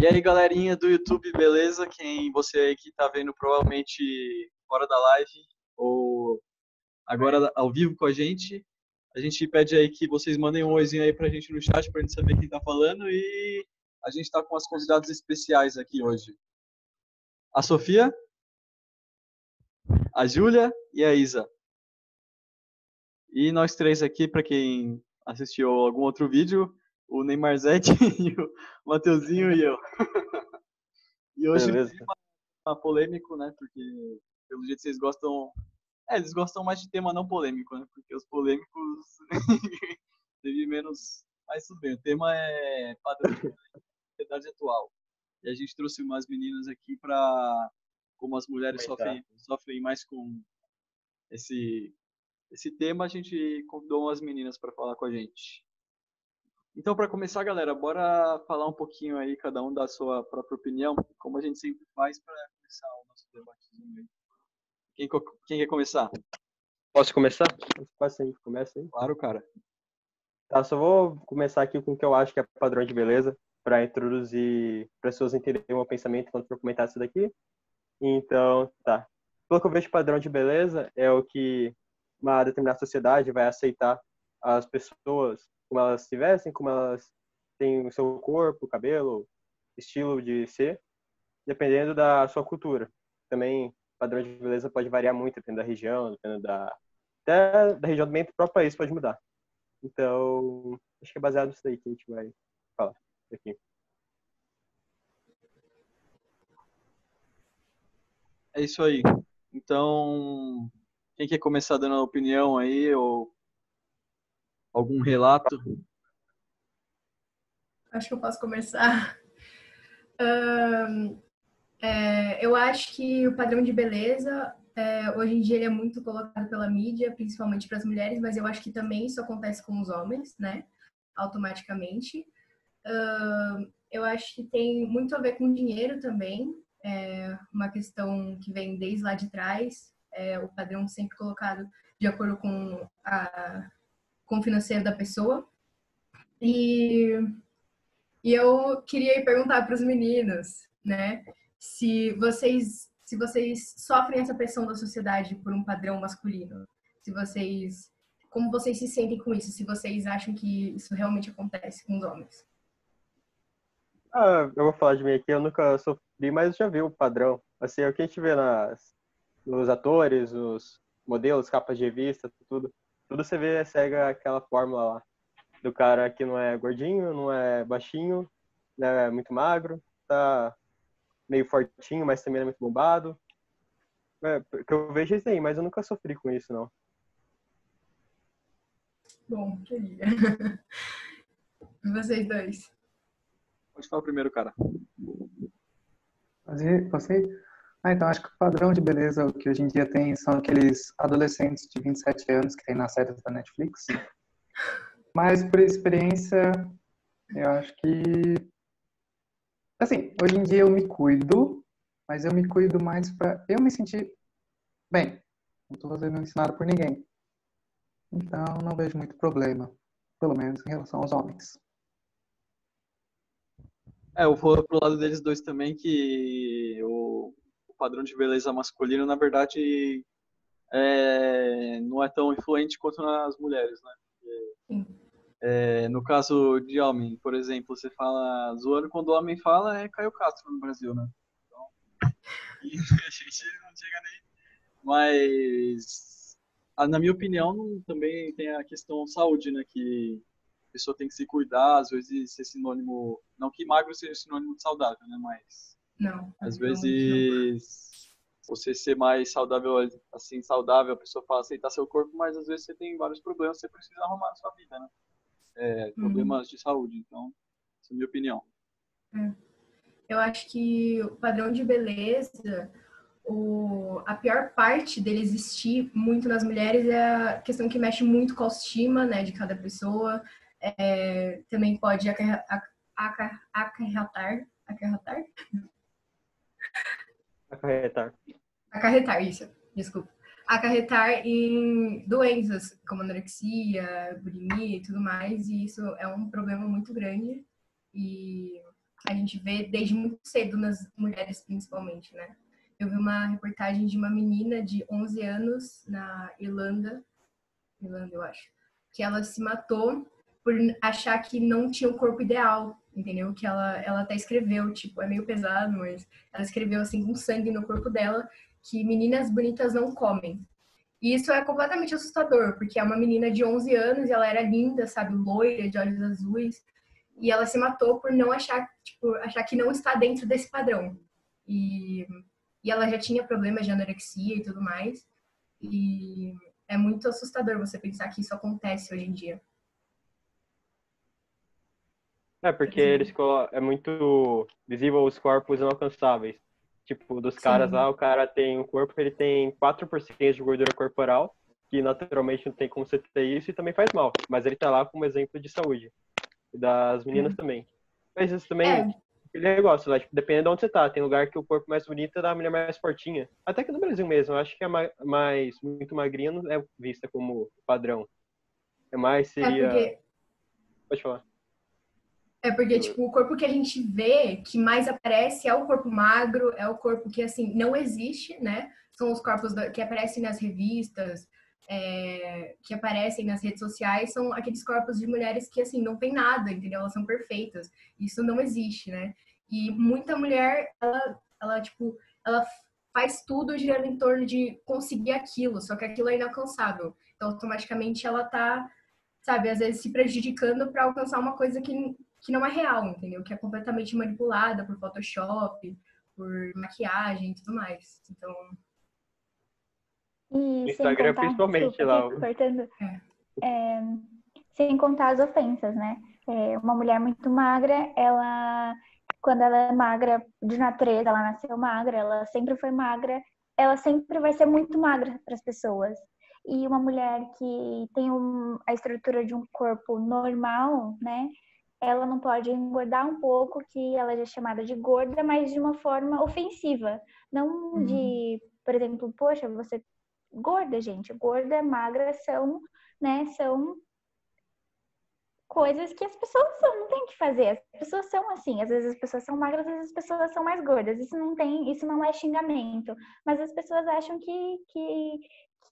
E aí, galerinha do YouTube, beleza? Quem você aí que tá vendo provavelmente fora da live ou agora ao vivo com a gente, a gente pede aí que vocês mandem um oizinho aí pra gente no chat pra gente saber quem tá falando e a gente tá com as convidadas especiais aqui hoje. A Sofia, a Júlia e a Isa. E nós três aqui, para quem assistiu algum outro vídeo, o Neymar Zete, o Mateuzinho e eu. e hoje uma polêmico, né? Porque pelo jeito vocês gostam. É, eles gostam mais de tema não polêmico, né? Porque os polêmicos teve menos. Mas tudo bem, o tema é padrão de sociedade atual. E a gente trouxe umas meninas aqui para como as mulheres sofrem, sofrem mais com esse esse tema, a gente convidou umas meninas para falar com a gente. Então, para começar, galera, bora falar um pouquinho aí, cada um da sua própria opinião, como a gente sempre faz para começar o nosso debatezinho aí. Quem, quem quer começar? Posso começar? Pode sim, começa aí. Claro, cara. Tá, só vou começar aqui com o que eu acho que é padrão de beleza, para introduzir, para as pessoas entenderem o meu pensamento quando for comentar isso daqui. Então, tá. Pelo que eu vejo padrão de beleza, é o que uma determinada sociedade vai aceitar as pessoas como elas se vestem, como elas têm o seu corpo, cabelo, estilo de ser, dependendo da sua cultura. Também padrão de beleza pode variar muito dependendo da região, dependendo da até da região do meio do próprio país pode mudar. Então, acho que é baseado nisso aí que a gente vai falar aqui. É isso aí. Então, quem quer começar dando a opinião aí ou algum relato? Acho que eu posso começar. Um, é, eu acho que o padrão de beleza, é, hoje em dia, ele é muito colocado pela mídia, principalmente para as mulheres, mas eu acho que também isso acontece com os homens, né? Automaticamente. Um, eu acho que tem muito a ver com dinheiro também, é uma questão que vem desde lá de trás, é o padrão sempre colocado de acordo com a com o financeiro da pessoa. E, e eu queria perguntar para os meninos, né, se vocês se vocês sofrem essa pressão da sociedade por um padrão masculino, se vocês como vocês se sentem com isso, se vocês acham que isso realmente acontece com os homens. Ah, eu vou falar de mim aqui, eu nunca sofri, mas já vi o padrão. Assim, é o que a gente vê nas, nos atores, os modelos, capas de revista, tudo tudo você vê segue aquela fórmula lá do cara que não é gordinho, não é baixinho, não é muito magro, tá meio fortinho, mas também é muito bombado. É, que eu vejo isso aí, mas eu nunca sofri com isso, não. Bom, queria. Vocês dois. Pode falar primeiro, cara. Você? Ah, então acho que o padrão de beleza que hoje em dia tem são aqueles adolescentes de 27 anos que tem nas séries da Netflix. Mas por experiência, eu acho que assim, hoje em dia eu me cuido, mas eu me cuido mais para eu me sentir bem. Não estou fazendo ensinado por ninguém. Então não vejo muito problema, pelo menos em relação aos homens. É, eu vou pro lado deles dois também que o padrão de beleza masculino, na verdade, é, não é tão influente quanto nas mulheres, né? É, no caso de homem, por exemplo, você fala zoando, quando o homem fala é Caio Castro no Brasil, né? Então, a gente não chega nem. Mas, na minha opinião, também tem a questão saúde, né? Que a pessoa tem que se cuidar, às vezes ser sinônimo. Não que magro seja sinônimo de saudável, né? Mas não. Às vezes não. você ser mais saudável, assim, saudável, a pessoa fala aceitar seu corpo, mas às vezes você tem vários problemas, você precisa arrumar na sua vida, né? É, uhum. problemas de saúde, então, essa é a minha opinião. É. Eu acho que o padrão de beleza, o, a pior parte dele existir muito nas mulheres é a questão que mexe muito com a autoestima, né, de cada pessoa. É, também pode acarretar, acarretar, acarretar Acarretar. Isso. Desculpa. Acarretar em doenças como anorexia, bulimia e tudo mais. E isso é um problema muito grande. E a gente vê desde muito cedo nas mulheres, principalmente, né? Eu vi uma reportagem de uma menina de 11 anos na Irlanda, Irlanda, eu acho, que ela se matou por achar que não tinha o corpo ideal, entendeu? Que ela, ela até escreveu, tipo, é meio pesado, mas ela escreveu assim com sangue no corpo dela que meninas bonitas não comem. E isso é completamente assustador, porque é uma menina de 11 anos e ela era linda, sabe, loira, de olhos azuis, e ela se matou por não achar, tipo, achar que não está dentro desse padrão. E e ela já tinha problemas de anorexia e tudo mais. E é muito assustador você pensar que isso acontece hoje em dia. É, porque eles é muito visível os corpos inalcançáveis. Tipo, dos caras Sim. lá, o cara tem um corpo, ele tem 4% de gordura corporal, que naturalmente não tem como você ter isso e também faz mal. Mas ele tá lá como exemplo de saúde. E das meninas é. também. Mas isso também, é aquele negócio, né? Tipo, dependendo de onde você tá. Tem lugar que o corpo mais bonito é da mulher mais fortinha. Até que no Brasil mesmo, eu acho que a mais, muito magrinha não é vista como padrão. É mais é seria. É porque... Pode falar. É porque, tipo, o corpo que a gente vê que mais aparece é o corpo magro, é o corpo que, assim, não existe, né? São os corpos que aparecem nas revistas, é, que aparecem nas redes sociais, são aqueles corpos de mulheres que, assim, não tem nada, entendeu? Elas são perfeitas. Isso não existe, né? E muita mulher, ela, ela tipo, ela faz tudo girando em torno de conseguir aquilo, só que aquilo é inalcançável. Então, automaticamente, ela tá, sabe, às vezes se prejudicando para alcançar uma coisa que, que não é real, entendeu? Que é completamente manipulada por Photoshop, por maquiagem e tudo mais. Então. E Instagram, contar, principalmente desculpa, lá. Cortando, é. É, sem contar as ofensas, né? É, uma mulher muito magra, ela quando ela é magra de natureza, ela nasceu magra, ela sempre foi magra, ela sempre vai ser muito magra para as pessoas. E uma mulher que tem um, a estrutura de um corpo normal, né? Ela não pode engordar um pouco, que ela já é chamada de gorda, mas de uma forma ofensiva. Não uhum. de, por exemplo, poxa, você gorda, gente. Gorda, magra são, né? São coisas que as pessoas são, não tem que fazer. As pessoas são assim, às vezes as pessoas são magras, às vezes as pessoas são mais gordas. Isso não tem, isso não é xingamento, mas as pessoas acham que que,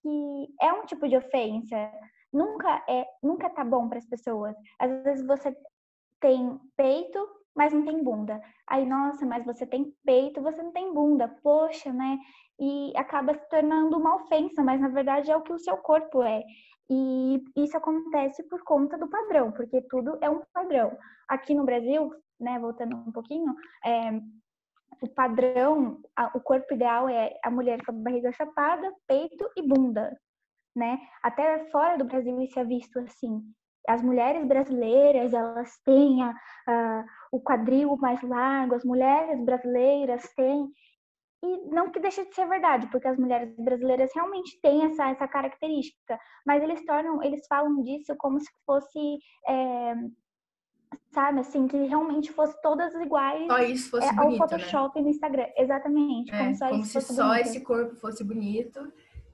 que é um tipo de ofensa. Nunca é, nunca tá bom para as pessoas. Às vezes você tem peito, mas não tem bunda. Aí, nossa, mas você tem peito, você não tem bunda. Poxa, né? E acaba se tornando uma ofensa, mas na verdade é o que o seu corpo é. E isso acontece por conta do padrão, porque tudo é um padrão. Aqui no Brasil, né, voltando um pouquinho, é, o padrão, a, o corpo ideal é a mulher com a barriga chapada, peito e bunda, né? Até fora do Brasil isso é visto assim. As mulheres brasileiras, elas têm a, a, o quadril mais largo, as mulheres brasileiras têm e não que deixe de ser verdade, porque as mulheres brasileiras realmente têm essa, essa característica, mas eles tornam, eles falam disso como se fosse, é, sabe, assim, que realmente fosse todas iguais. Só isso fosse é, bonito, ao Photoshop né? no Instagram, exatamente. É, como, só como se só esse corpo fosse bonito.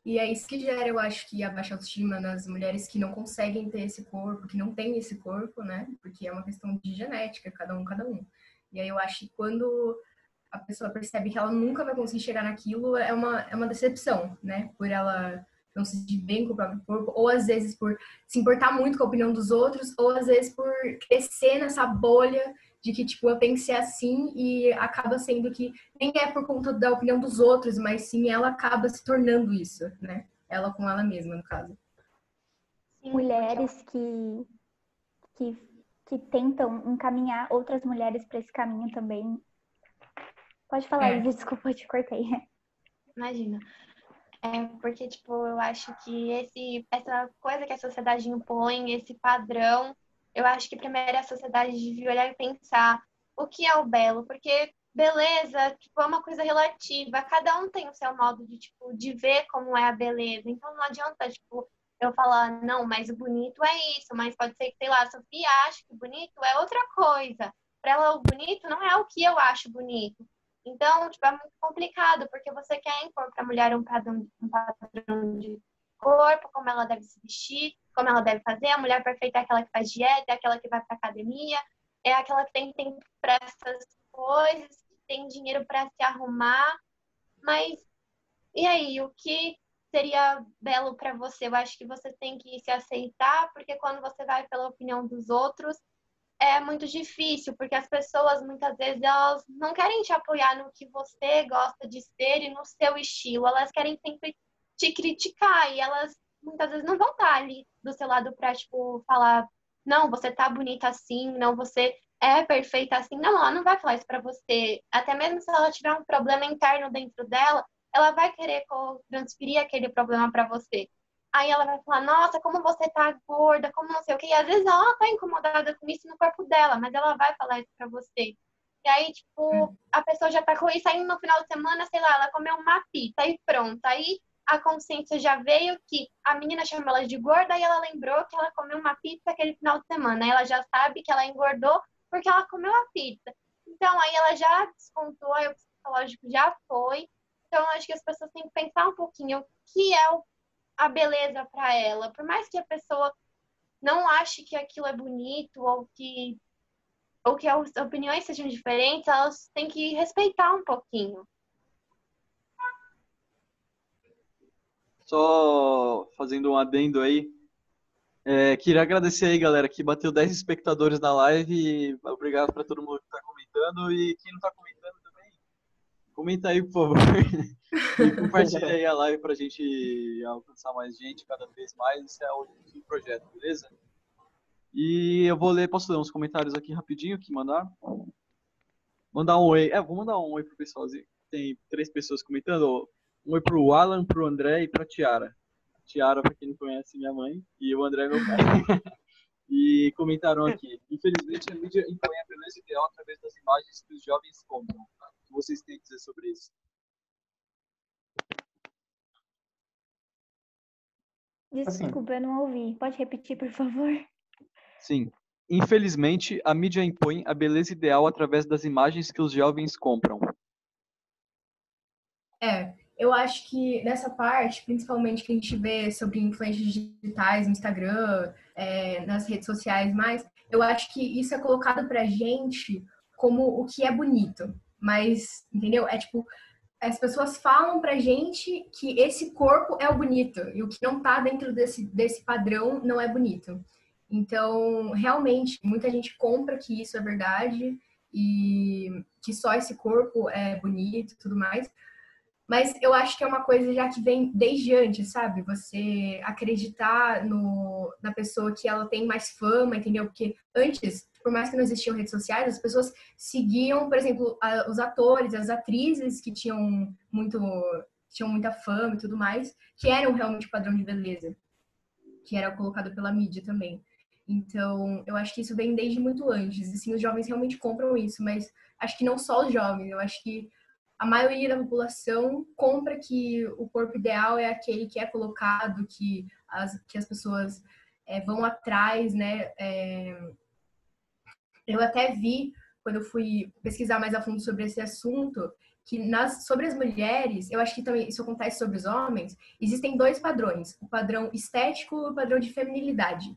E é isso que gera, eu acho, que a baixa autoestima nas mulheres que não conseguem ter esse corpo, que não têm esse corpo, né? Porque é uma questão de genética, cada um, cada um. E aí eu acho que quando a pessoa percebe que ela nunca vai conseguir chegar naquilo, é uma, é uma decepção, né? Por ela não se sentir bem com o próprio corpo, ou às vezes por se importar muito com a opinião dos outros, ou às vezes por crescer nessa bolha de que, tipo, eu tenho que ser assim e acaba sendo que nem é por conta da opinião dos outros, mas sim ela acaba se tornando isso, né? Ela com ela mesma, no caso. Mulheres que, que, que tentam encaminhar outras mulheres para esse caminho também Pode falar, é. desculpa, eu te cortei. Imagina. É porque, tipo, eu acho que esse, essa coisa que a sociedade impõe, esse padrão, eu acho que primeiro a sociedade devia olhar e pensar o que é o belo, porque beleza, tipo, é uma coisa relativa, cada um tem o seu modo de, tipo, de ver como é a beleza, então não adianta, tipo, eu falar, não, mas o bonito é isso, mas pode ser que, sei lá, a Sofia acha que bonito é outra coisa. Para ela, o bonito não é o que eu acho bonito. Então, tipo, é muito complicado, porque você quer impor para a mulher um padrão, um padrão de corpo, como ela deve se vestir, como ela deve fazer. A mulher perfeita é aquela que faz dieta, é aquela que vai para academia. é aquela que tem tempo para essas coisas, tem dinheiro para se arrumar. Mas e aí, o que seria belo para você? Eu acho que você tem que se aceitar, porque quando você vai pela opinião dos outros, é muito difícil, porque as pessoas muitas vezes elas não querem te apoiar no que você gosta de ser e no seu estilo, elas querem sempre te criticar e elas muitas vezes não vão estar ali do seu lado para tipo falar, não, você tá bonita assim, não, você é perfeita assim. Não, ela não vai falar isso para você. Até mesmo se ela tiver um problema interno dentro dela, ela vai querer transferir aquele problema para você. Aí ela vai falar, nossa, como você tá gorda, como não sei o quê. E às vezes ela tá incomodada com isso no corpo dela, mas ela vai falar isso pra você. E aí, tipo, a pessoa já tá com isso, aí no final de semana, sei lá, ela comeu uma pizza e pronto. Aí a consciência já veio que a menina chamou ela de gorda e ela lembrou que ela comeu uma pizza aquele final de semana. Ela já sabe que ela engordou porque ela comeu a pizza. Então, aí ela já descontou, aí o psicológico já foi. Então, acho que as pessoas têm que pensar um pouquinho o que é a beleza para ela. Por mais que a pessoa não ache que aquilo é bonito ou que ou que as opiniões sejam diferentes, elas têm que respeitar um pouquinho. Só fazendo um adendo aí, é, queria agradecer aí, galera, que bateu 10 espectadores na live. Obrigado para todo mundo que está comentando e quem não está comentando também, comenta aí, por favor. E compartilha aí a live pra gente alcançar mais gente cada vez mais. Esse é o projeto, beleza? E eu vou ler, posso ler uns comentários aqui rapidinho que mandaram? Mandar um oi. É, vou mandar um oi pro pessoal. Tem três pessoas comentando. Um oi pro Alan, pro André e pra Tiara. Tiara, pra quem não conhece, minha mãe. E o André é meu pai. e comentaram aqui. Infelizmente, a mídia impõe a beleza ideal através das imagens que os jovens compram. O que vocês têm a dizer sobre isso? Assim. Desculpa, eu não ouvi. Pode repetir, por favor? Sim. Infelizmente, a mídia impõe a beleza ideal através das imagens que os jovens compram. É, eu acho que nessa parte, principalmente que a gente vê sobre influências digitais no Instagram, é, nas redes sociais mais, eu acho que isso é colocado pra gente como o que é bonito. Mas, entendeu? É tipo, as pessoas falam pra gente que esse corpo é o bonito e o que não tá dentro desse, desse padrão não é bonito. Então, realmente, muita gente compra que isso é verdade e que só esse corpo é bonito e tudo mais. Mas eu acho que é uma coisa já que vem desde antes, sabe? Você acreditar no, na pessoa que ela tem mais fama, entendeu? Porque antes por mais que não existiam redes sociais, as pessoas seguiam, por exemplo, a, os atores, as atrizes que tinham muito tinham muita fama e tudo mais, que eram realmente o padrão de beleza, que era colocado pela mídia também. Então, eu acho que isso vem desde muito antes. E sim, os jovens realmente compram isso, mas acho que não só os jovens, eu acho que a maioria da população compra que o corpo ideal é aquele que é colocado, que as, que as pessoas é, vão atrás, né? É, eu até vi, quando eu fui pesquisar mais a fundo sobre esse assunto, que nas, sobre as mulheres, eu acho que também isso acontece sobre os homens, existem dois padrões, o padrão estético e o padrão de feminilidade.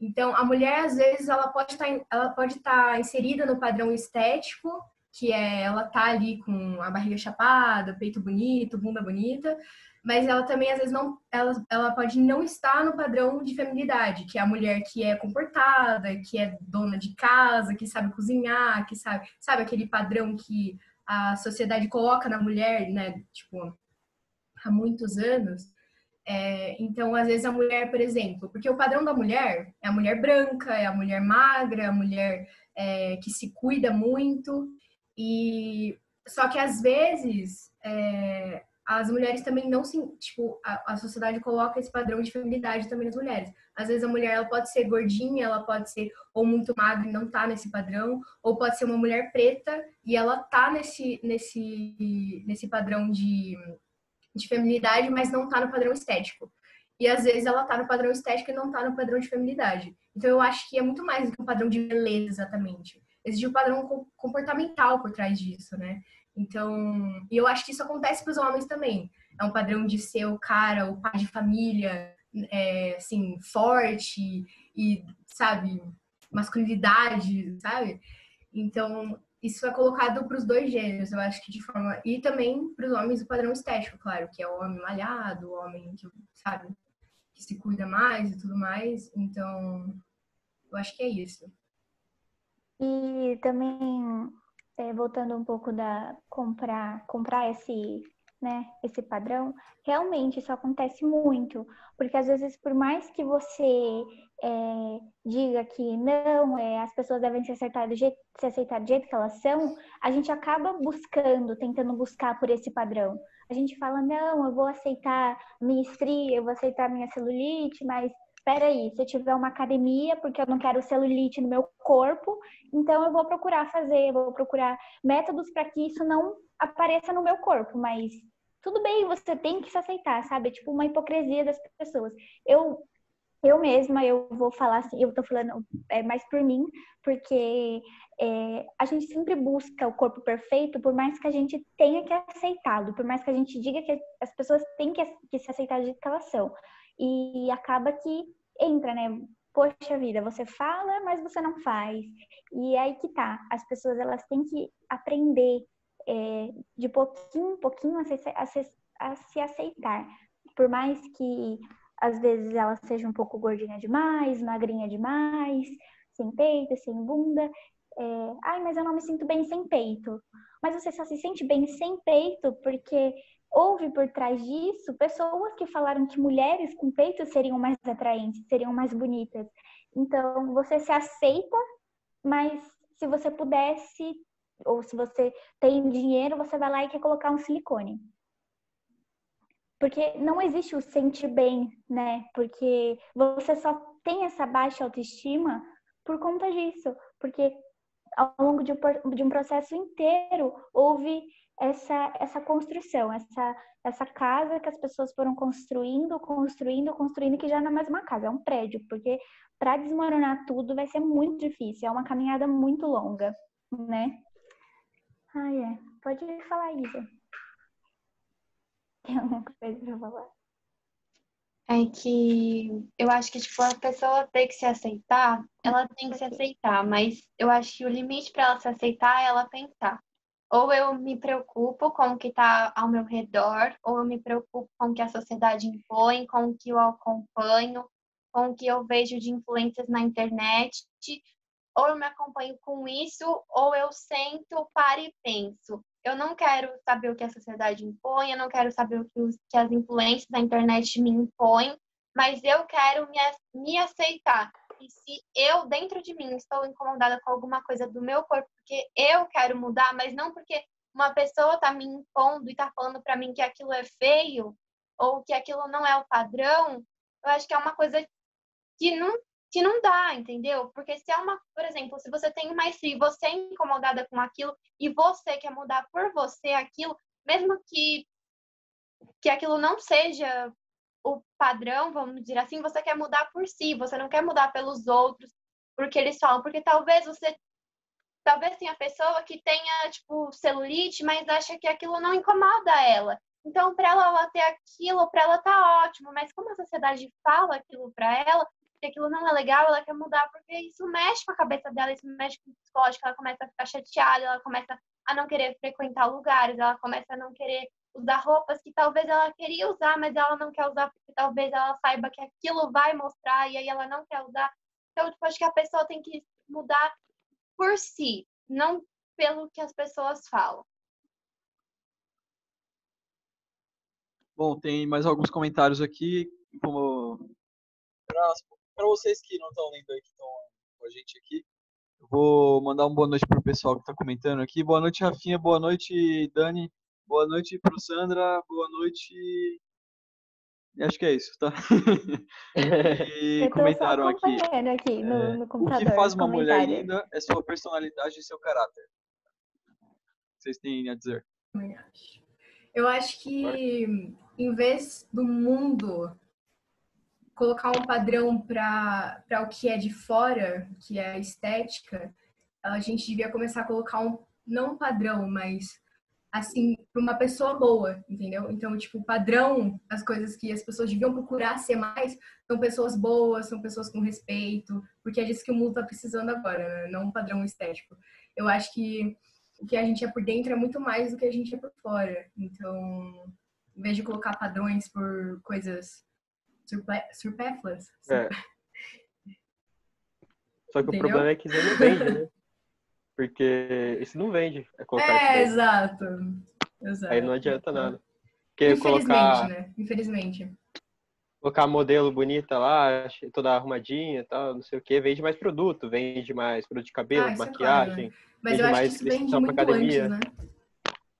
Então, a mulher, às vezes, ela pode estar, tá ela pode estar tá inserida no padrão estético, que é ela tá ali com a barriga chapada, peito bonito, bunda bonita, mas ela também às vezes não, ela, ela pode não estar no padrão de feminilidade, que é a mulher que é comportada, que é dona de casa, que sabe cozinhar, que sabe, sabe aquele padrão que a sociedade coloca na mulher, né, tipo, há muitos anos. É, então, às vezes a mulher, por exemplo, porque o padrão da mulher é a mulher branca, é a mulher magra, é a mulher é, que se cuida muito, e só que às vezes é, as mulheres também não se. Tipo, a, a, sociedade coloca esse padrão de feminilidade também nas mulheres. Às vezes a mulher ela pode ser gordinha, ela pode ser ou muito magra e não tá nesse padrão, ou pode ser uma mulher preta e ela tá nesse, nesse, nesse padrão de, de feminilidade, mas não tá no padrão estético. E às vezes ela tá no padrão estético e não tá no padrão de feminilidade. Então eu acho que é muito mais do que um padrão de beleza, exatamente. Existe um padrão comportamental por trás disso, né? Então, e eu acho que isso acontece para os homens também. É um padrão de ser o cara, o pai de família, é, assim, forte e, sabe, masculinidade, sabe? Então, isso é colocado para os dois gêneros, eu acho que de forma. E também para os homens o padrão estético, claro, que é o homem malhado, o homem que, sabe, que se cuida mais e tudo mais. Então, eu acho que é isso. E também, é, voltando um pouco da comprar, comprar esse né, esse padrão, realmente isso acontece muito, porque às vezes por mais que você é, diga que não, é, as pessoas devem se aceitar, do jeito, se aceitar do jeito que elas são, a gente acaba buscando, tentando buscar por esse padrão. A gente fala, não, eu vou aceitar minha estria, eu vou aceitar minha celulite, mas peraí, se eu tiver uma academia, porque eu não quero celulite no meu corpo, então eu vou procurar fazer, vou procurar métodos para que isso não apareça no meu corpo, mas tudo bem, você tem que se aceitar, sabe? É tipo uma hipocrisia das pessoas. Eu eu mesma, eu vou falar assim, eu tô falando é, mais por mim, porque é, a gente sempre busca o corpo perfeito, por mais que a gente tenha que aceitá-lo, por mais que a gente diga que as pessoas têm que, que se aceitar de que elas são. E acaba que entra, né? Poxa vida, você fala, mas você não faz. E é aí que tá. As pessoas, elas têm que aprender é, de pouquinho em pouquinho a se, a, se, a se aceitar. Por mais que às vezes ela seja um pouco gordinha demais, magrinha demais, sem peito, sem bunda. É, Ai, mas eu não me sinto bem sem peito. Mas você só se sente bem sem peito porque houve por trás disso pessoas que falaram que mulheres com peito seriam mais atraentes, seriam mais bonitas. Então, você se aceita, mas se você pudesse ou se você tem dinheiro, você vai lá e quer colocar um silicone. Porque não existe o sentir bem, né? Porque você só tem essa baixa autoestima por conta disso. Porque ao longo de um processo inteiro houve essa, essa construção, essa, essa casa que as pessoas foram construindo, construindo, construindo, que já não é mais uma casa, é um prédio, porque para desmoronar tudo vai ser muito difícil, é uma caminhada muito longa, né? Ah, é. Pode falar, Isa. Tem alguma coisa pra falar? É que eu acho que, tipo, a pessoa tem que se aceitar, ela tem que se aceitar, mas eu acho que o limite para ela se aceitar é ela pensar. Ou eu me preocupo com o que está ao meu redor, ou eu me preocupo com o que a sociedade impõe, com o que eu acompanho, com o que eu vejo de influências na internet, ou eu me acompanho com isso, ou eu sento, paro e penso. Eu não quero saber o que a sociedade impõe, eu não quero saber o que, os, que as influências da internet me impõem, mas eu quero me, me aceitar. E se eu, dentro de mim, estou incomodada com alguma coisa do meu corpo, porque eu quero mudar, mas não porque uma pessoa está me impondo e está falando para mim que aquilo é feio, ou que aquilo não é o padrão, eu acho que é uma coisa que não que não dá, entendeu? Porque se é uma, por exemplo, se você tem mais frio, você é incomodada com aquilo e você quer mudar por você aquilo, mesmo que que aquilo não seja o padrão, vamos dizer assim, você quer mudar por si, você não quer mudar pelos outros, porque eles falam, porque talvez você talvez tenha pessoa que tenha tipo celulite, mas acha que aquilo não incomoda ela. Então, para ela, ela ter aquilo, para ela tá ótimo, mas como a sociedade fala aquilo para ela, que aquilo não é legal, ela quer mudar porque isso mexe com a cabeça dela, isso mexe com o psicológico, ela começa a ficar chateada, ela começa a não querer frequentar lugares, ela começa a não querer usar roupas que talvez ela queria usar, mas ela não quer usar porque talvez ela saiba que aquilo vai mostrar e aí ela não quer usar. Então, tipo, acho que a pessoa tem que mudar por si, não pelo que as pessoas falam. Bom, tem mais alguns comentários aqui, como para vocês que não estão lendo aí, que estão com a gente aqui, vou mandar uma boa noite pro pessoal que está comentando aqui. Boa noite, Rafinha. Boa noite, Dani. Boa noite pro Sandra. Boa noite. Acho que é isso, tá? e comentaram aqui. aqui no, é, no o que faz uma mulher linda é sua personalidade e seu caráter. Vocês têm a dizer? Eu acho que em vez do mundo colocar um padrão para o que é de fora, que é a estética, a gente devia começar a colocar um, não um padrão, mas assim, para uma pessoa boa, entendeu? Então, tipo, o padrão, as coisas que as pessoas deviam procurar ser mais, são pessoas boas, são pessoas com respeito, porque é disso que o mundo está precisando agora, né? não um padrão estético. Eu acho que o que a gente é por dentro é muito mais do que a gente é por fora. Então, em vez de colocar padrões por coisas supérfluas. É. Só que Entendeu? o problema é que não vende, né? Porque isso não vende. É, colocar é exato. exato. Aí não adianta nada. Porque Infelizmente, colocar... né? Infelizmente. Colocar modelo bonita lá, toda arrumadinha e tal, não sei o que, vende mais produto, vende mais produto de cabelo, ah, maquiagem. É claro, né? Mas eu acho que isso vende muito academia. antes, né?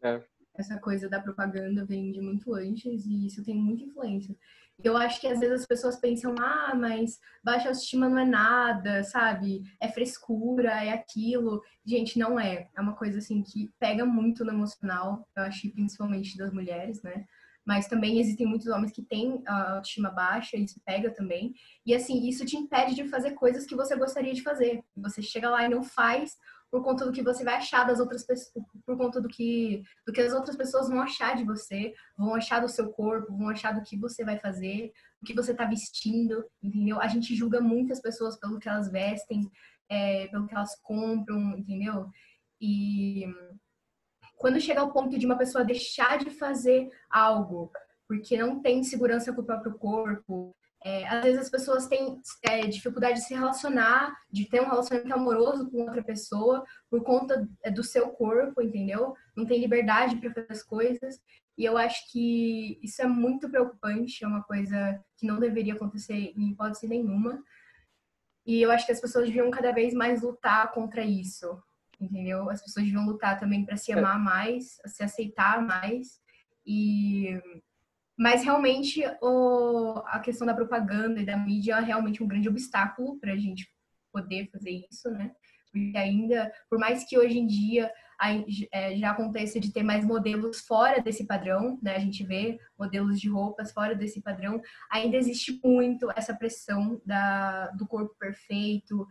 É. Essa coisa da propaganda vende muito antes e isso tem muita influência. Eu acho que às vezes as pessoas pensam, ah, mas baixa autoestima não é nada, sabe? É frescura, é aquilo. Gente, não é. É uma coisa assim que pega muito no emocional, eu acho, principalmente das mulheres, né? Mas também existem muitos homens que têm a autoestima baixa, isso pega também. E assim, isso te impede de fazer coisas que você gostaria de fazer. Você chega lá e não faz por conta do que você vai achar das outras pessoas, por conta do que, do que as outras pessoas vão achar de você, vão achar do seu corpo, vão achar do que você vai fazer, o que você está vestindo, entendeu? A gente julga muitas pessoas pelo que elas vestem, é, pelo que elas compram, entendeu? E quando chega ao ponto de uma pessoa deixar de fazer algo porque não tem segurança com o próprio corpo, é, às vezes as pessoas têm é, dificuldade de se relacionar, de ter um relacionamento amoroso com outra pessoa por conta é, do seu corpo, entendeu? Não tem liberdade para fazer as coisas. E eu acho que isso é muito preocupante, é uma coisa que não deveria acontecer em hipótese nenhuma. E eu acho que as pessoas deviam cada vez mais lutar contra isso, entendeu? As pessoas deviam lutar também para se é. amar mais, se aceitar mais e mas realmente o, a questão da propaganda e da mídia é realmente um grande obstáculo para a gente poder fazer isso, né? Porque ainda, por mais que hoje em dia é, já aconteça de ter mais modelos fora desse padrão, né? A gente vê modelos de roupas fora desse padrão, ainda existe muito essa pressão da, do corpo perfeito,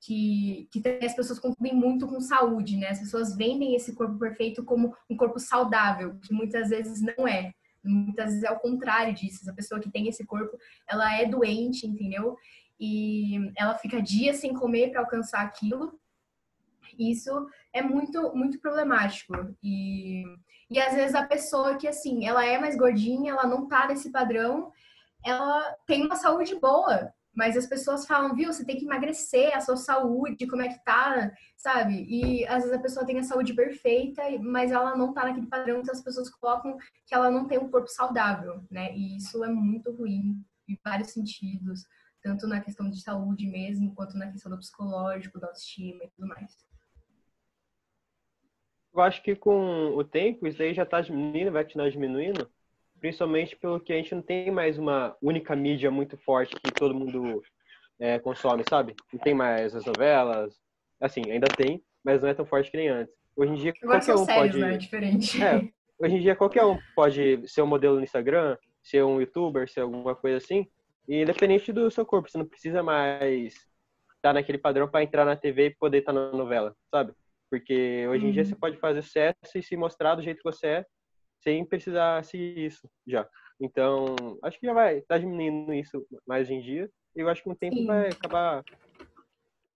que, que as pessoas confundem muito com saúde, né? As pessoas vendem esse corpo perfeito como um corpo saudável, que muitas vezes não é. Muitas vezes é o contrário disso. A pessoa que tem esse corpo, ela é doente, entendeu? E ela fica dias sem comer para alcançar aquilo. Isso é muito, muito problemático. E, e às vezes a pessoa que, assim, ela é mais gordinha, ela não tá nesse padrão, ela tem uma saúde boa, mas as pessoas falam, viu, você tem que emagrecer, a sua saúde, como é que tá, sabe? E às vezes a pessoa tem a saúde perfeita, mas ela não tá naquele padrão, então as pessoas colocam que ela não tem um corpo saudável, né? E isso é muito ruim em vários sentidos, tanto na questão de saúde mesmo, quanto na questão do psicológico, da autoestima e tudo mais. Eu acho que com o tempo isso aí já tá diminuindo, vai continuar diminuindo, principalmente pelo que a gente não tem mais uma única mídia muito forte que todo mundo é, consome, sabe? Não tem mais as novelas, assim, ainda tem, mas não é tão forte que nem antes. Hoje em dia Agora qualquer um séries, pode, né? Diferente. É, hoje em dia qualquer um pode ser um modelo no Instagram, ser um youtuber, ser alguma coisa assim, e independente do seu corpo, você não precisa mais estar naquele padrão para entrar na TV e poder estar na novela, sabe? Porque hoje em dia uhum. você pode fazer sucesso e se mostrar do jeito que você é sem precisar seguir isso já. Então, acho que já vai estar tá diminuindo isso mais hoje em dia. E eu acho que com o tempo sim. vai acabar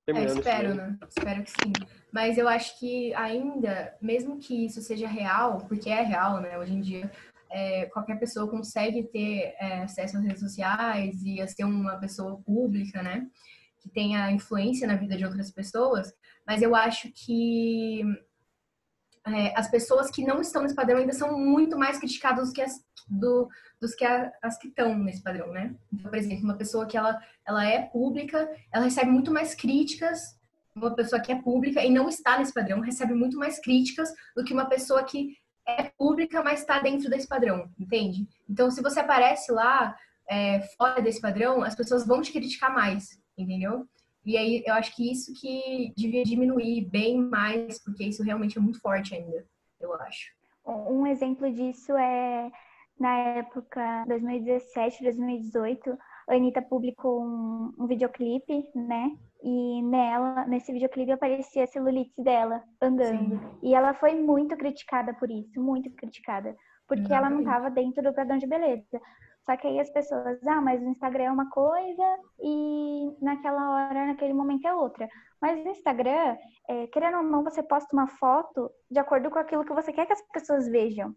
terminando. É, espero, né? Espero que sim. Mas eu acho que ainda, mesmo que isso seja real, porque é real, né? Hoje em dia, é, qualquer pessoa consegue ter é, acesso às redes sociais e a ser uma pessoa pública, né? Que tenha influência na vida de outras pessoas. Mas eu acho que é, as pessoas que não estão nesse padrão ainda são muito mais criticadas do que as, do, dos que a, as que estão nesse padrão, né? Então, por exemplo, uma pessoa que ela, ela é pública, ela recebe muito mais críticas. Uma pessoa que é pública e não está nesse padrão recebe muito mais críticas do que uma pessoa que é pública, mas está dentro desse padrão, entende? Então, se você aparece lá é, fora desse padrão, as pessoas vão te criticar mais, entendeu? E aí eu acho que isso que devia diminuir bem mais, porque isso realmente é muito forte ainda, eu acho. Um exemplo disso é na época 2017, 2018, a Anitta publicou um, um videoclipe, né? E nela, nesse videoclipe aparecia a celulite dela andando. Sim. E ela foi muito criticada por isso, muito criticada. Porque ela não estava dentro do padrão de beleza. Só que aí as pessoas, ah, mas o Instagram é uma coisa e naquela hora, naquele momento é outra. Mas no Instagram, é, querendo ou não, você posta uma foto de acordo com aquilo que você quer que as pessoas vejam.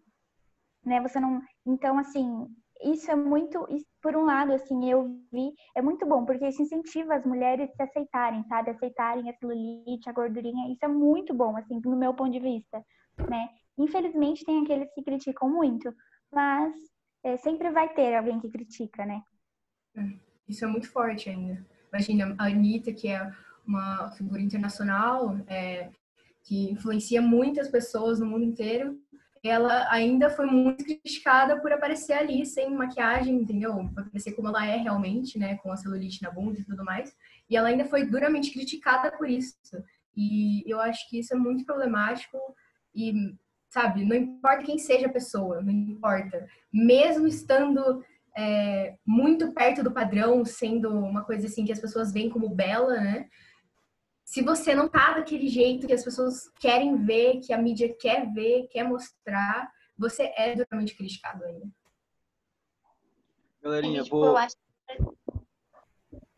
Né? Você não. Então, assim, isso é muito. Por um lado, assim, eu vi, é muito bom, porque isso incentiva as mulheres a se aceitarem, sabe? Aceitarem a celulite, a gordurinha. Isso é muito bom, assim, no meu ponto de vista, né? Infelizmente, tem aqueles que criticam muito, mas é, sempre vai ter alguém que critica, né? É, isso é muito forte ainda. Imagina a Anitta, que é uma figura internacional, é, que influencia muitas pessoas no mundo inteiro, ela ainda foi muito criticada por aparecer ali sem maquiagem, entendeu? Pra aparecer como ela é realmente, né? Com a celulite na bunda e tudo mais. E ela ainda foi duramente criticada por isso. E eu acho que isso é muito problemático. E sabe? Não importa quem seja a pessoa, não importa. Mesmo estando é, muito perto do padrão, sendo uma coisa assim que as pessoas veem como bela, né? Se você não tá daquele jeito que as pessoas querem ver, que a mídia quer ver, quer mostrar, você é duramente criticado ainda. Galerinha, é, tipo, vou. Acho...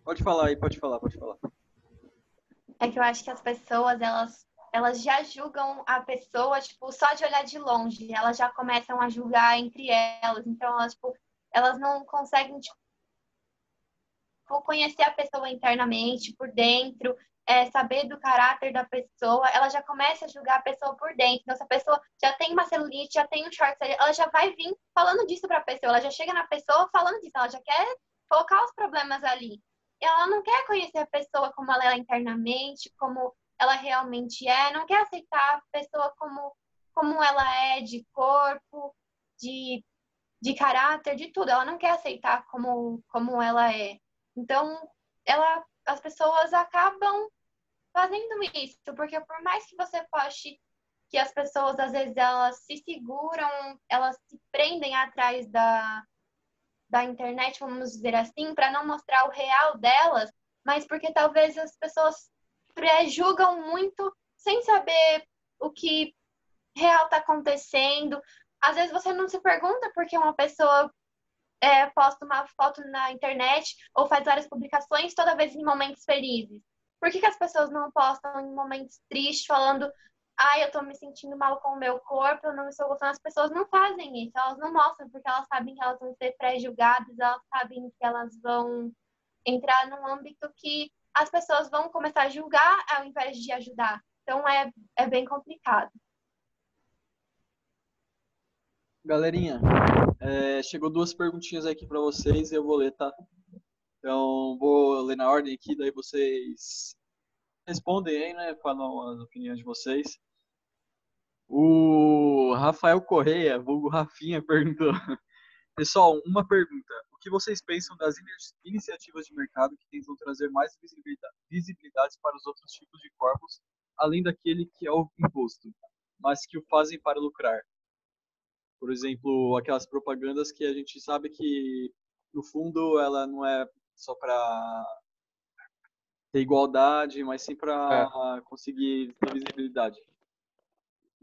Pode falar aí, pode falar, pode falar. É que eu acho que as pessoas, elas elas já julgam a pessoa, tipo, só de olhar de longe. Elas já começam a julgar entre elas. Então, elas, tipo, elas não conseguem, tipo, conhecer a pessoa internamente, por dentro, é, saber do caráter da pessoa. Ela já começa a julgar a pessoa por dentro. Então, se a pessoa já tem uma celulite, já tem um short, ela já vai vir falando disso para a pessoa. Ela já chega na pessoa falando disso. Ela já quer colocar os problemas ali. Ela não quer conhecer a pessoa como ela é internamente, como ela realmente é, não quer aceitar a pessoa como, como ela é, de corpo, de, de caráter, de tudo. Ela não quer aceitar como, como ela é. Então, ela, as pessoas acabam fazendo isso, porque por mais que você poste que as pessoas às vezes elas se seguram, elas se prendem atrás da, da internet, vamos dizer assim, para não mostrar o real delas, mas porque talvez as pessoas pré-julgam muito sem saber o que real está acontecendo. Às vezes você não se pergunta por que uma pessoa é, posta uma foto na internet ou faz várias publicações toda vez em momentos felizes. Por que, que as pessoas não postam em momentos tristes, falando ai, eu tô me sentindo mal com o meu corpo, eu não estou gostando. As pessoas não fazem isso, elas não mostram, porque elas sabem que elas vão ser pré-julgadas, elas sabem que elas vão entrar num âmbito que as pessoas vão começar a julgar ao invés de ajudar. Então é, é bem complicado. Galerinha, é, chegou duas perguntinhas aqui para vocês e eu vou ler, tá? Então, vou ler na ordem aqui, daí vocês respondem aí, né? Falam as opiniões de vocês. O Rafael Correia, vulgo Rafinha, perguntou: Pessoal, uma pergunta que vocês pensam das iniciativas de mercado que tentam trazer mais visibilidade para os outros tipos de corpos, além daquele que é o imposto, mas que o fazem para lucrar? Por exemplo, aquelas propagandas que a gente sabe que, no fundo, ela não é só para ter igualdade, mas sim para é. conseguir visibilidade.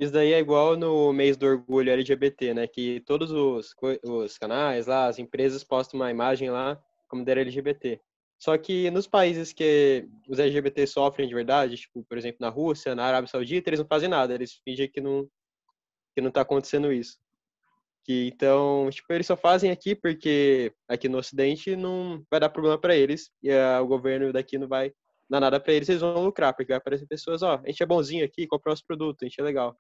Isso daí é igual no mês do orgulho LGBT, né? Que todos os, os canais lá, as empresas postam uma imagem lá como der LGBT. Só que nos países que os LGBT sofrem de verdade, tipo, por exemplo, na Rússia, na Arábia Saudita, eles não fazem nada, eles fingem que não que não tá acontecendo isso. Que então, tipo, eles só fazem aqui porque aqui no ocidente não vai dar problema para eles e a, o governo daqui não vai dar nada para eles, eles vão lucrar, porque vai aparecer pessoas, ó, a gente é bonzinho aqui, compra nosso produto, a gente é legal.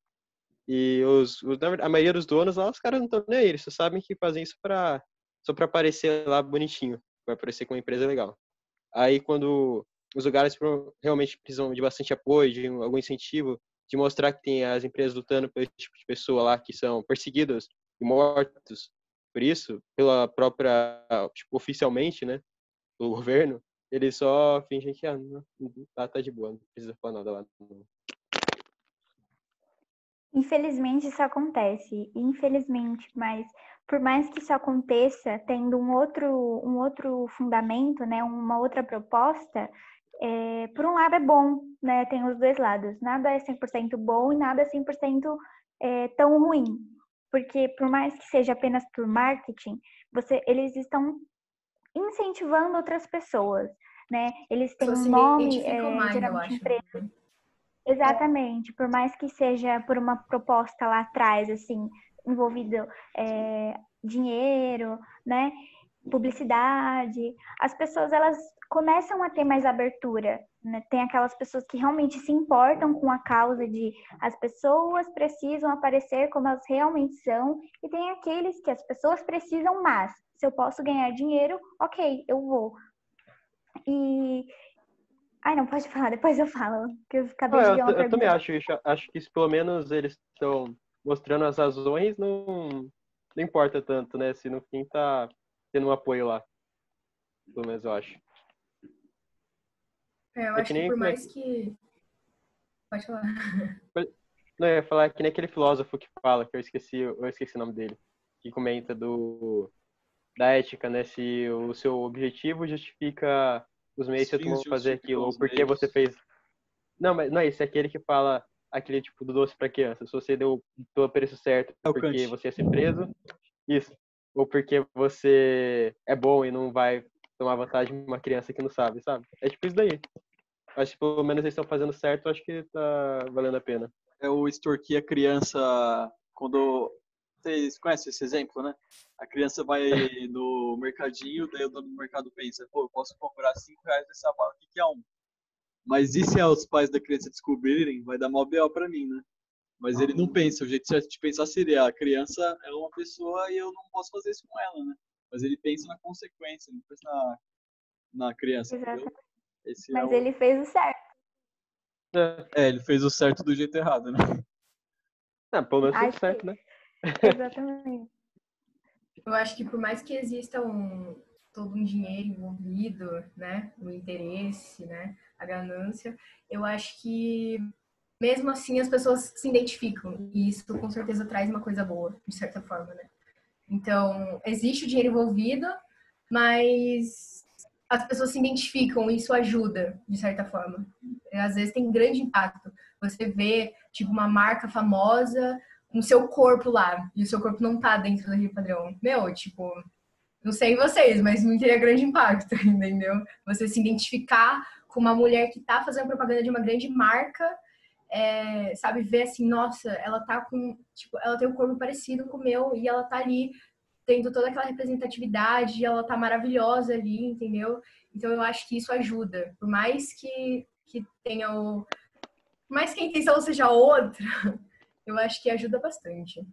E os, os, a maioria dos donos lá, os caras não estão nem aí, eles só sabem que fazem isso pra, só para aparecer lá bonitinho, para aparecer com uma empresa legal. Aí quando os lugares realmente precisam de bastante apoio, de algum incentivo, de mostrar que tem as empresas lutando por esse tipo de pessoa lá que são perseguidas e mortos por isso, pela própria, tipo, oficialmente, né, pelo governo, eles só fingem que ah, não, tá, tá de boa, não precisa falar nada lá. Infelizmente isso acontece, infelizmente, mas por mais que isso aconteça, tendo um outro, um outro fundamento, né, uma outra proposta, é, por um lado é bom, né, tem os dois lados. Nada é 100% bom e nada é 100% é, tão ruim, porque por mais que seja apenas por marketing, você, eles estão incentivando outras pessoas, né? Eles têm um nome, é, mais, geralmente empresa. Exatamente, por mais que seja por uma proposta lá atrás, assim, envolvido é, dinheiro, né? Publicidade, as pessoas elas começam a ter mais abertura. Né? Tem aquelas pessoas que realmente se importam com a causa de as pessoas precisam aparecer como elas realmente são, e tem aqueles que as pessoas precisam mais. Se eu posso ganhar dinheiro, ok, eu vou. E. Ai, não, pode falar, depois eu falo, que eu acabei ah, de eu, eu também acho isso. Acho que se pelo menos eles estão mostrando as razões, não, não importa tanto, né? Se no fim tá tendo um apoio lá. Pelo menos eu acho. É, eu é acho que, que por mais que. Pode falar. Não, eu ia falar que nem aquele filósofo que fala, que eu esqueci, eu esqueci o nome dele, que comenta do da ética, né? Se o seu objetivo justifica os meios que tu fazer aquilo, ou porque você fez. Não, mas não é isso, é aquele que fala aquele tipo do doce para criança. Se você deu o preço certo é porque você ia ser preso, isso. Ou porque você é bom e não vai tomar vantagem de uma criança que não sabe, sabe? É tipo isso daí. Acho que pelo menos eles estão fazendo certo, acho que tá valendo a pena. É o extorquir a criança quando. Vocês conhecem esse exemplo, né? A criança vai no mercadinho, daí o dono do mercado pensa, pô, eu posso comprar 5 reais desse sapato, o que, que é um? Mas e se os pais da criança descobrirem, vai dar mó B.O. pra mim, né? Mas ele não pensa, o jeito de pensar seria, a criança é uma pessoa e eu não posso fazer isso com ela, né? mas ele pensa na consequência, não pensa na, na criança. Esse é mas é o... ele fez o certo. É, ele fez o certo do jeito errado, né? É, pelo menos fez o certo, né? Exatamente. Eu acho que por mais que exista um, todo um dinheiro envolvido, né, o interesse, né, a ganância, eu acho que mesmo assim as pessoas se identificam e isso com certeza traz uma coisa boa, de certa forma, né? Então, existe o dinheiro envolvido, mas as pessoas se identificam e isso ajuda, de certa forma. Às vezes tem grande impacto. Você vê, tipo, uma marca famosa com seu corpo lá, e o seu corpo não tá dentro daquele padrão. Meu, tipo, não sei vocês, mas me teria grande impacto, entendeu? Você se identificar com uma mulher que tá fazendo propaganda de uma grande marca é, sabe, ver assim, nossa, ela tá com, tipo, ela tem um corpo parecido com o meu e ela tá ali tendo toda aquela representatividade, ela tá maravilhosa ali, entendeu? Então eu acho que isso ajuda, por mais que, que tenha o. Por mais que a intenção seja outra, eu acho que ajuda bastante.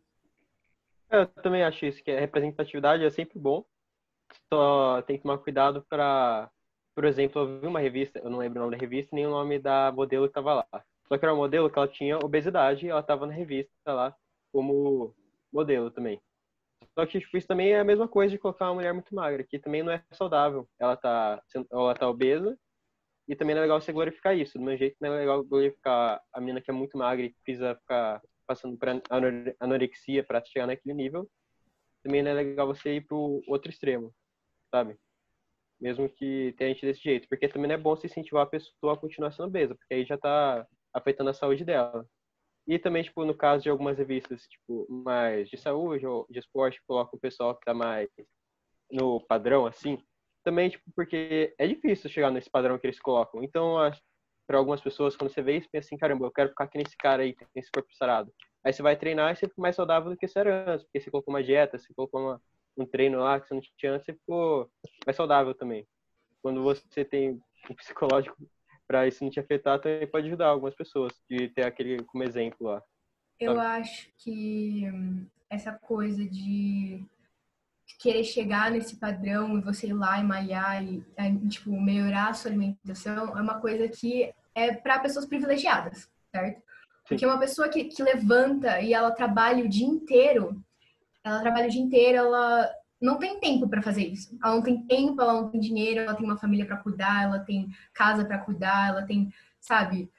Eu também acho isso, que a representatividade é sempre bom, só tem que tomar cuidado para, por exemplo, eu vi uma revista, eu não lembro o nome da revista, nem o nome da modelo que estava lá. Só que era um modelo que ela tinha obesidade e ela estava na revista lá como modelo também. Só que tipo, isso também é a mesma coisa de colocar uma mulher muito magra, que também não é saudável. Ela tá, ela tá obesa e também não é legal você glorificar isso. Do meu jeito, não é legal glorificar a menina que é muito magra e precisa ficar passando por anorexia para chegar naquele nível. Também não é legal você ir pro outro extremo, sabe? Mesmo que tenha gente desse jeito. Porque também não é bom se incentivar a pessoa a continuar sendo obesa, porque aí já tá afetando a saúde dela. E também, tipo, no caso de algumas revistas, tipo, mais de saúde ou de esporte, coloca o pessoal que tá mais no padrão, assim. Também, tipo, porque é difícil chegar nesse padrão que eles colocam. Então, para algumas pessoas, quando você vê isso, pensa assim, caramba, eu quero ficar aqui nesse cara aí, que tem esse corpo sarado. Aí você vai treinar e você fica mais saudável do que você era antes, porque você colocou uma dieta, você colocou uma, um treino lá que você não tinha antes, você ficou mais saudável também. Quando você tem um psicológico para isso não te afetar, também pode ajudar algumas pessoas de ter aquele como exemplo lá. Eu acho que hum, essa coisa de querer chegar nesse padrão e você ir lá e malhar e, tipo, melhorar a sua alimentação é uma coisa que é para pessoas privilegiadas, certo? Porque uma pessoa que, que levanta e ela trabalha o dia inteiro, ela trabalha o dia inteiro, ela não tem tempo para fazer isso. Ela não tem tempo, ela não tem dinheiro, ela tem uma família para cuidar, ela tem casa para cuidar, ela tem, sabe?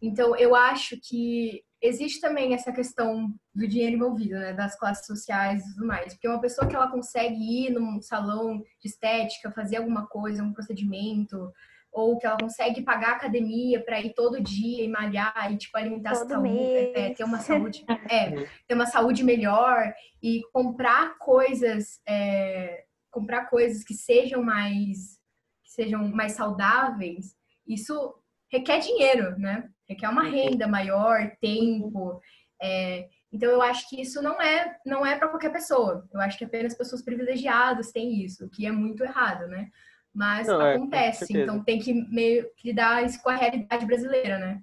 Então eu acho que existe também essa questão do dinheiro envolvido, né, das classes sociais e tudo mais. Porque uma pessoa que ela consegue ir num salão de estética, fazer alguma coisa, um procedimento, ou que ela consegue pagar academia para ir todo dia e malhar e tipo alimentar Todo saúde, mês. é, ter uma saúde, é, ter uma saúde melhor e comprar coisas, é, comprar coisas que sejam mais que sejam mais saudáveis, isso requer dinheiro, né? Requer uma renda maior, tempo. é, então eu acho que isso não é não é para qualquer pessoa. Eu acho que apenas pessoas privilegiadas têm isso, o que é muito errado, né? Mas Não, é, acontece, certeza. então tem que meio que lidar isso com a realidade brasileira, né?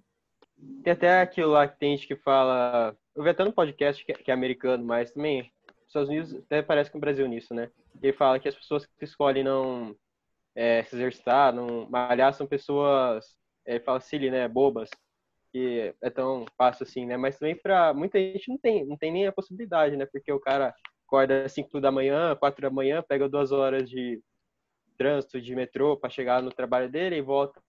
Tem até aquilo lá que tem gente que fala. Eu vi até no podcast que, que é americano, mas também. Os Estados Unidos até parece com o Brasil nisso, né? Ele fala que as pessoas que escolhem não é, se exercitar, não malhar, são pessoas, é, ele fala silly, né? Bobas. Que é tão fácil assim, né? Mas também pra muita gente não tem, não tem nem a possibilidade, né? Porque o cara acorda às 5 da manhã, 4 da manhã, pega duas horas de trânsito, de metrô para chegar no trabalho dele e volta,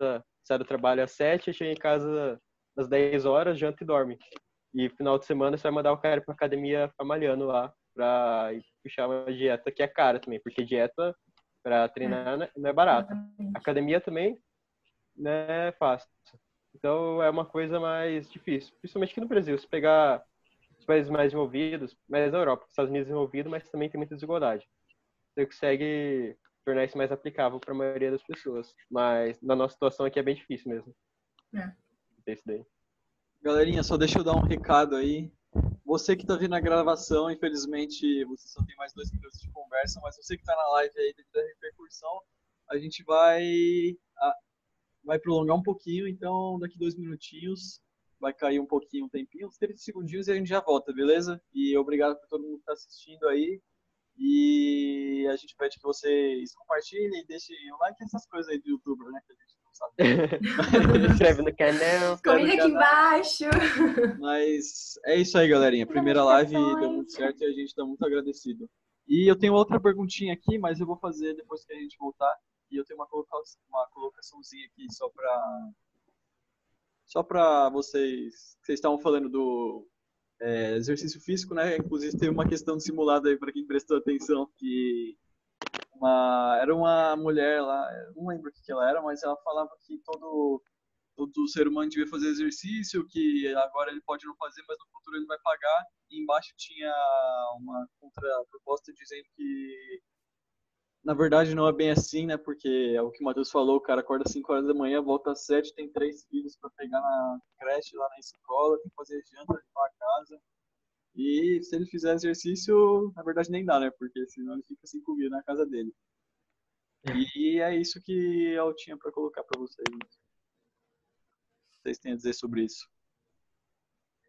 sai do trabalho às 7 e chega em casa às 10 horas, janta e dorme. E final de semana você vai mandar o cara pra academia ficar malhando lá pra ir puxar uma dieta que é cara também, porque dieta pra treinar né, não é. Exatamente. Academia também não é fácil. Então é uma coisa mais difícil, principalmente aqui no Brasil. Se pegar os países mais envolvidos, mais na Europa, Estados Unidos envolvido, mas também tem muita desigualdade. Você consegue tornar isso mais aplicável para a maioria das pessoas, mas na nossa situação aqui é bem difícil mesmo. É. Ter Isso daí. Galerinha, só deixa eu dar um recado aí. Você que tá vendo a gravação, infelizmente você só tem mais dois minutos de conversa, mas você que tá na live aí devido à repercussão, a gente vai vai prolongar um pouquinho, então daqui dois minutinhos vai cair um pouquinho, um tempinho, uns 30 segundinhos e a gente já volta, beleza? E obrigado por todo mundo que tá assistindo aí. E a gente pede que vocês compartilhem, deixem o like, essas coisas aí do youtuber, né? Que a gente não sabe. Se inscreve no canal. Comenta aqui embaixo. Mas é isso aí, galerinha. Primeira live deu muito certo e a gente tá muito agradecido. E eu tenho outra perguntinha aqui, mas eu vou fazer depois que a gente voltar. E eu tenho uma, coloca uma colocaçãozinha aqui só pra. Só pra vocês. Vocês estavam falando do é, exercício físico, né? Inclusive teve uma questão simulada aí pra quem prestou atenção, que uma, era uma mulher lá, não lembro o que que ela era, mas ela falava que todo todo ser humano devia fazer exercício, que agora ele pode não fazer, mas no futuro ele vai pagar. E embaixo tinha uma contraproposta dizendo que na verdade não é bem assim, né? Porque é o que o Matheus falou, o cara acorda às 5 horas da manhã, volta às 7, tem três filhos para pegar na creche, lá na escola, tem que fazer janta, limpar a casa. E se ele fizer exercício, na verdade nem dá, né? Porque senão ele fica sem comida na casa dele. E é isso que eu tinha para colocar para vocês. Vocês têm a dizer sobre isso?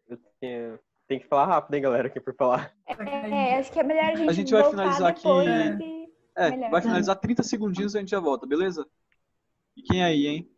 Eu tenho- Tem que falar rápido, hein, galera, aqui por falar. É, acho que é melhor a gente, A gente vai finalizar aqui- depois e- É, Melhor. vai finalizar 30 segundinhos e a gente já volta, beleza? E quem aí, hein?